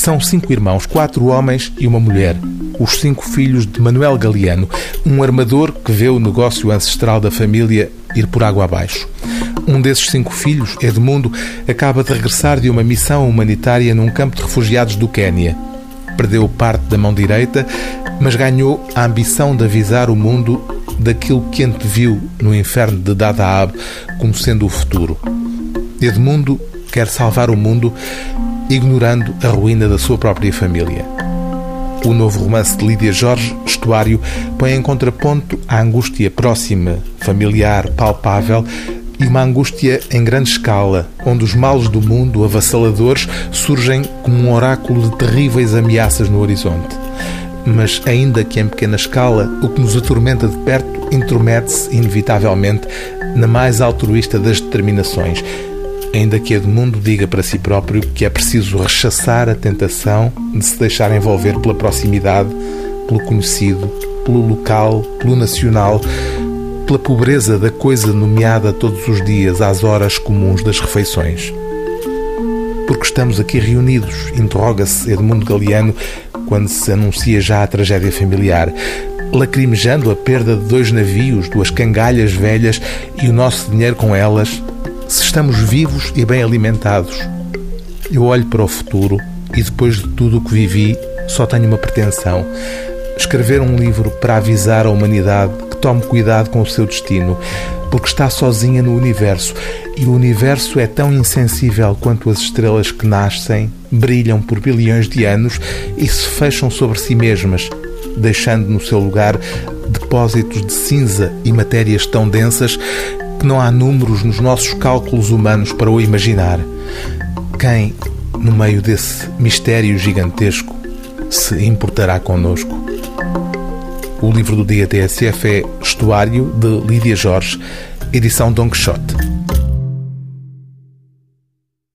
São cinco irmãos, quatro homens e uma mulher. Os cinco filhos de Manuel Galeano, um armador que vê o negócio ancestral da família ir por água abaixo. Um desses cinco filhos, Edmundo, acaba de regressar de uma missão humanitária num campo de refugiados do Quênia. Perdeu parte da mão direita, mas ganhou a ambição de avisar o mundo daquilo que anteviu no inferno de Dadaab como sendo o futuro. Edmundo quer salvar o mundo ignorando a ruína da sua própria família. O novo romance de Lídia Jorge, Estuário, põe em contraponto a angústia próxima, familiar, palpável, e uma angústia em grande escala, onde os males do mundo, avassaladores, surgem como um oráculo de terríveis ameaças no horizonte. Mas, ainda que em pequena escala, o que nos atormenta de perto intromete-se, inevitavelmente, na mais altruísta das determinações, ainda que Edmundo diga para si próprio que é preciso rechaçar a tentação de se deixar envolver pela proximidade, pelo conhecido, pelo local, pelo nacional, pela pobreza da coisa nomeada todos os dias às horas comuns das refeições. Porque estamos aqui reunidos, interroga-se Edmundo Galeano quando se anuncia já a tragédia familiar, lacrimejando a perda de dois navios, duas cangalhas velhas e o nosso dinheiro com elas, estamos vivos e bem alimentados. Eu olho para o futuro e depois de tudo o que vivi, só tenho uma pretensão: escrever um livro para avisar a humanidade que tome cuidado com o seu destino, porque está sozinha no universo e o universo é tão insensível quanto as estrelas que nascem, brilham por bilhões de anos e se fecham sobre si mesmas, deixando no seu lugar depósitos de cinza e matérias tão densas que não há números nos nossos cálculos humanos para o imaginar. Quem, no meio desse mistério gigantesco, se importará connosco? O livro do dia TSF é Estuário, de Lídia Jorge, edição Don Quixote.